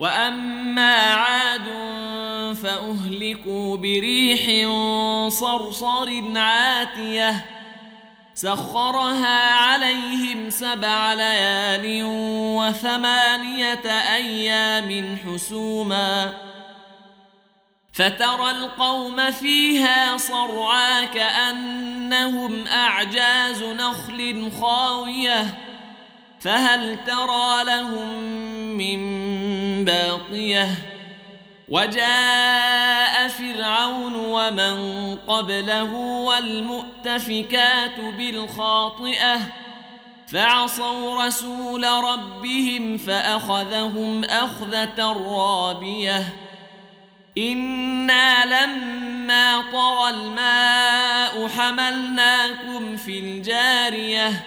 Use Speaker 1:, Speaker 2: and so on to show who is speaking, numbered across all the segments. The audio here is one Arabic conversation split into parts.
Speaker 1: وأما عاد فأهلكوا بريح صرصر عاتية سخرها عليهم سبع ليال وثمانية أيام حسوما فترى القوم فيها صرعا كأنهم أعجاز نخل خاوية فهل ترى لهم من باقية؟ وجاء فرعون ومن قبله والمؤتفكات بالخاطئة فعصوا رسول ربهم فأخذهم أخذة رابية. أنا لما طغى الماء حملناكم في الجاريه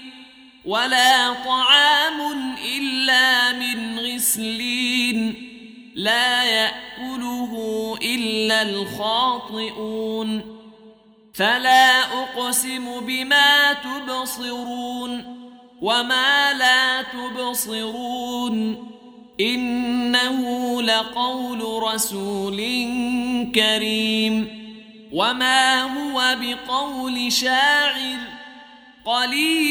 Speaker 1: ولا طعام إلا من غسلين لا يأكله إلا الخاطئون فلا أقسم بما تبصرون وما لا تبصرون إنه لقول رسول كريم وما هو بقول شاعر قليلا